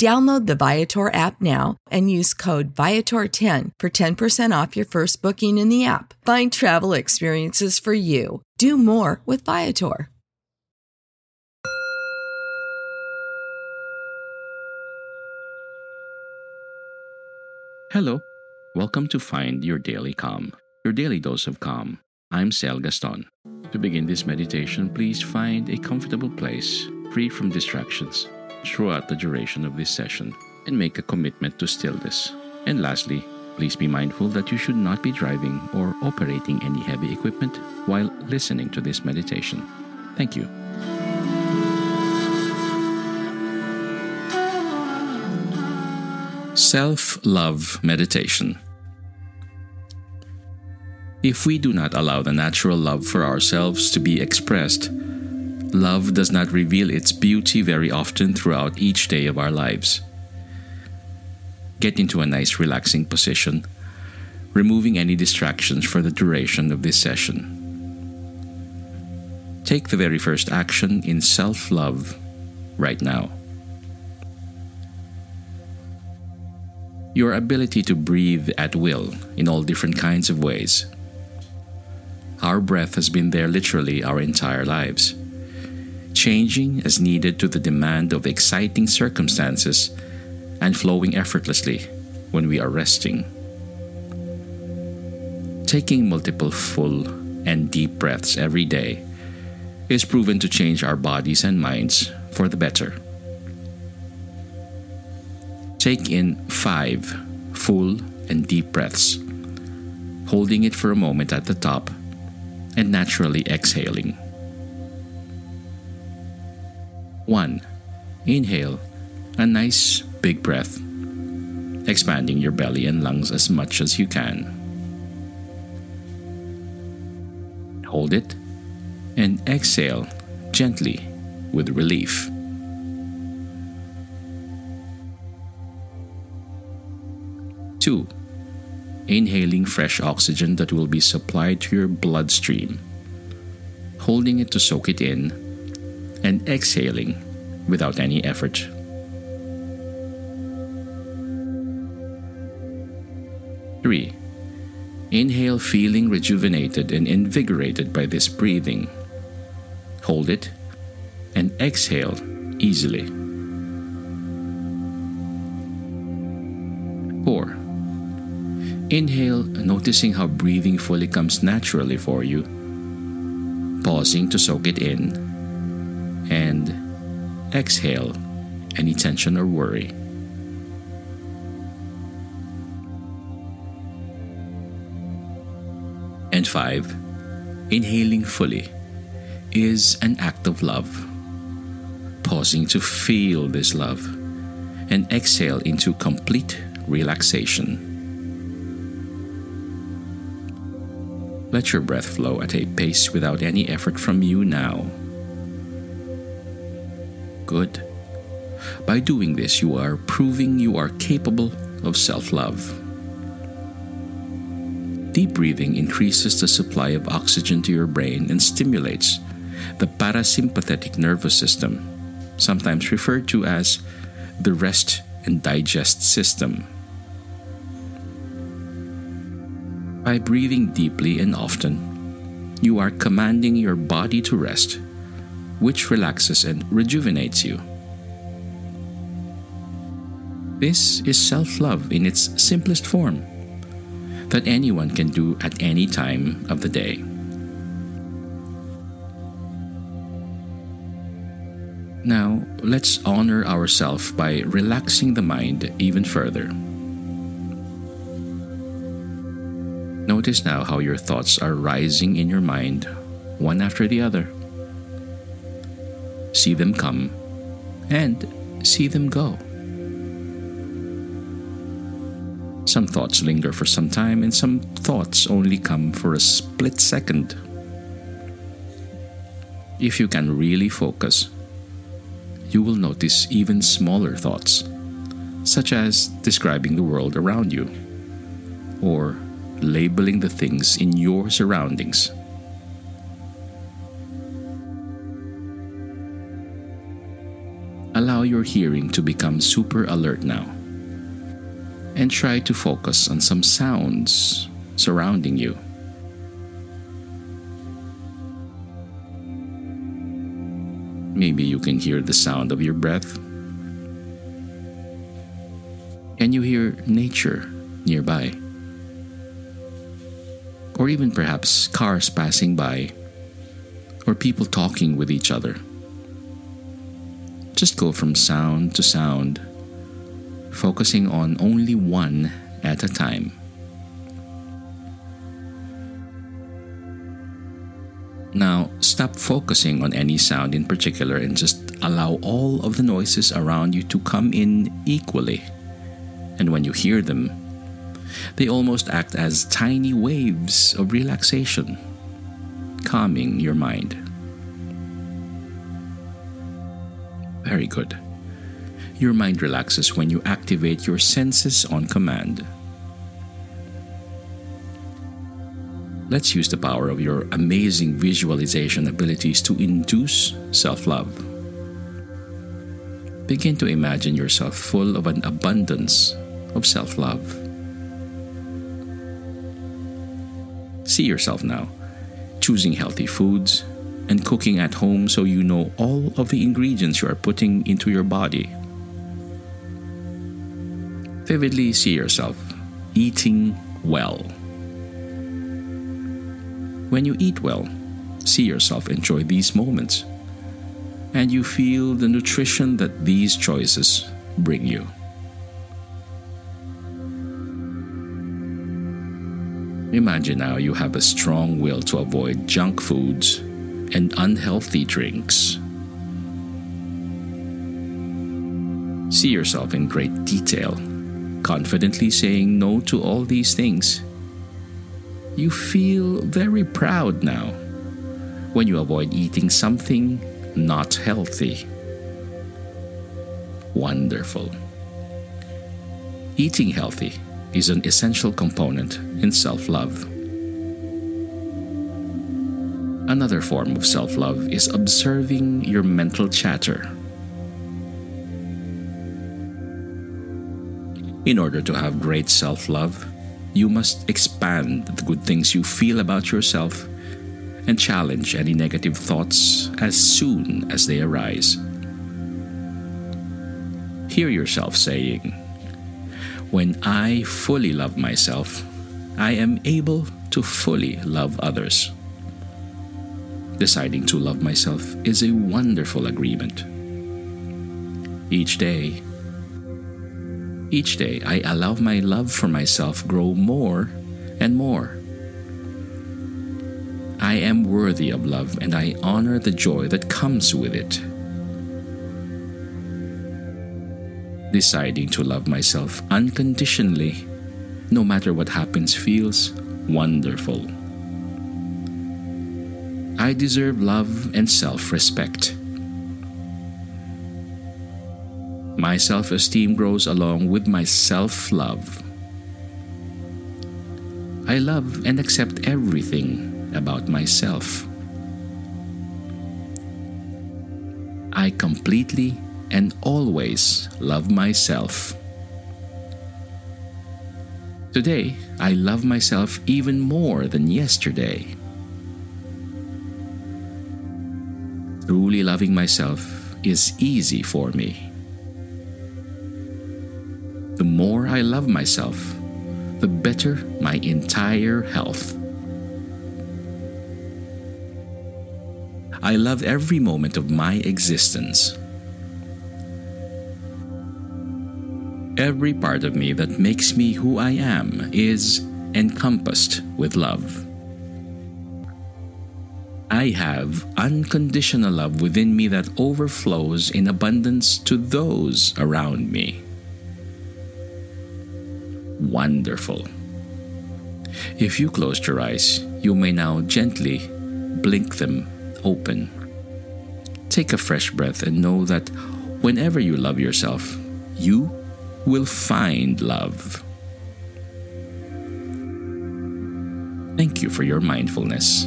Download the Viator app now and use code Viator10 for 10% off your first booking in the app. Find travel experiences for you. Do more with Viator. Hello. Welcome to Find Your Daily Calm, your daily dose of calm. I'm Sel Gaston. To begin this meditation, please find a comfortable place, free from distractions throughout the duration of this session and make a commitment to stillness. And lastly, please be mindful that you should not be driving or operating any heavy equipment while listening to this meditation. Thank you. Self Love Meditation If we do not allow the natural love for ourselves to be expressed, love does not reveal its beauty very often throughout each day of our lives. Get into a nice relaxing position, removing any distractions for the duration of this session. Take the very first action in self love right now. Your ability to breathe at will in all different kinds of ways. Our breath has been there literally our entire lives changing as needed to the demand of exciting circumstances and flowing effortlessly when we are resting. Taking multiple full and deep breaths every day is proven to change our bodies and minds for the better. Take in five full and deep breaths, holding it for a moment at the top and naturally exhaling. 1. Inhale a nice big breath, expanding your belly and lungs as much as you can. Hold it and exhale gently with relief. Two, inhaling fresh oxygen that will be supplied to your bloodstream, holding it to soak it in and exhaling without any effort. Three, inhale feeling rejuvenated and invigorated by this breathing. Hold it and exhale easily. Four, inhale noticing how breathing fully comes naturally for you, pausing to soak it in and exhale any tension or worry. And five, inhaling fully is an act of love. Pausing to feel this love and exhale into complete relaxation. Let your breath flow at a pace without any effort from you now. Good. By doing this, you are proving you are capable of self love. Deep breathing increases the supply of oxygen to your brain and stimulates the parasympathetic nervous system, sometimes referred to as the rest and digest system. By breathing deeply and often, you are commanding your body to rest, which relaxes and rejuvenates you. This is self love in its simplest form that anyone can do at any time of the day. Now, let's honor ourselves by relaxing the mind even further. Notice now how your thoughts are rising in your mind, one after the other. See them come and see them go. Some thoughts linger for some time, and some thoughts only come for a split second. If you can really focus, you will notice even smaller thoughts, such as describing the world around you, or labeling the things in your surroundings. Allow your hearing to become super alert now and try to focus on some sounds surrounding you. Maybe you can hear the sound of your breath. Can you hear nature nearby? Or even perhaps cars passing by or people talking with each other. Just go from sound to sound focusing on only one at a time. Now, stop focusing on any sound in particular and just allow all of the noises around you to come in equally. And when you hear them, they almost act as tiny waves of relaxation, calming your mind. Very good. Your mind relaxes when you activate your senses on command. Let's use the power of your amazing visualization abilities to induce self love. Begin to imagine yourself full of an abundance of self love. See yourself now, choosing healthy foods and cooking at home so you know all of the ingredients you are putting into your body vividly see yourself eating well. When you eat well, see yourself enjoy these moments, and you feel the nutrition that these choices bring you. Imagine now you have a strong will to avoid junk foods and unhealthy drinks. See yourself in great detail confidently saying no to all these things. You feel very proud now when you avoid eating something not healthy. Wonderful. Eating healthy is an essential component in self love. Another form of self love is observing your mental chatter. In order to have great self love, you must expand the good things you feel about yourself and challenge any negative thoughts as soon as they arise. Hear yourself saying, When I fully love myself, I am able to fully love others. Deciding to love myself is a wonderful agreement. Each day, each day, I allow my love for myself grow more and more. I am worthy of love and I honor the joy that comes with it. Deciding to love myself unconditionally, no matter what happens, feels wonderful. I deserve love and self respect. My self esteem grows along with my self love. I love and accept everything about myself. I completely and always love myself. Today, I love myself even more than yesterday. Truly loving myself is easy for me. The more I love myself, the better my entire health. I love every moment of my existence. Every part of me that makes me who I am is encompassed with love. I have unconditional love within me that overflows in abundance to those around me. Wonderful. If you closed your eyes, you may now gently blink them open. Take a fresh breath and know that whenever you love yourself, you will find love. Thank you for your mindfulness.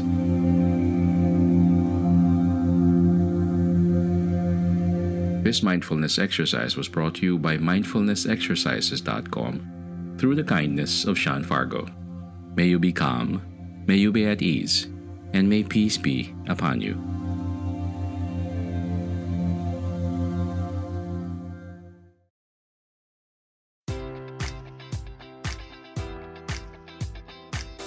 This mindfulness exercise was brought to you by mindfulnessexercises.com through the kindness of Sean Fargo. May you be calm, may you be at ease, and may peace be upon you.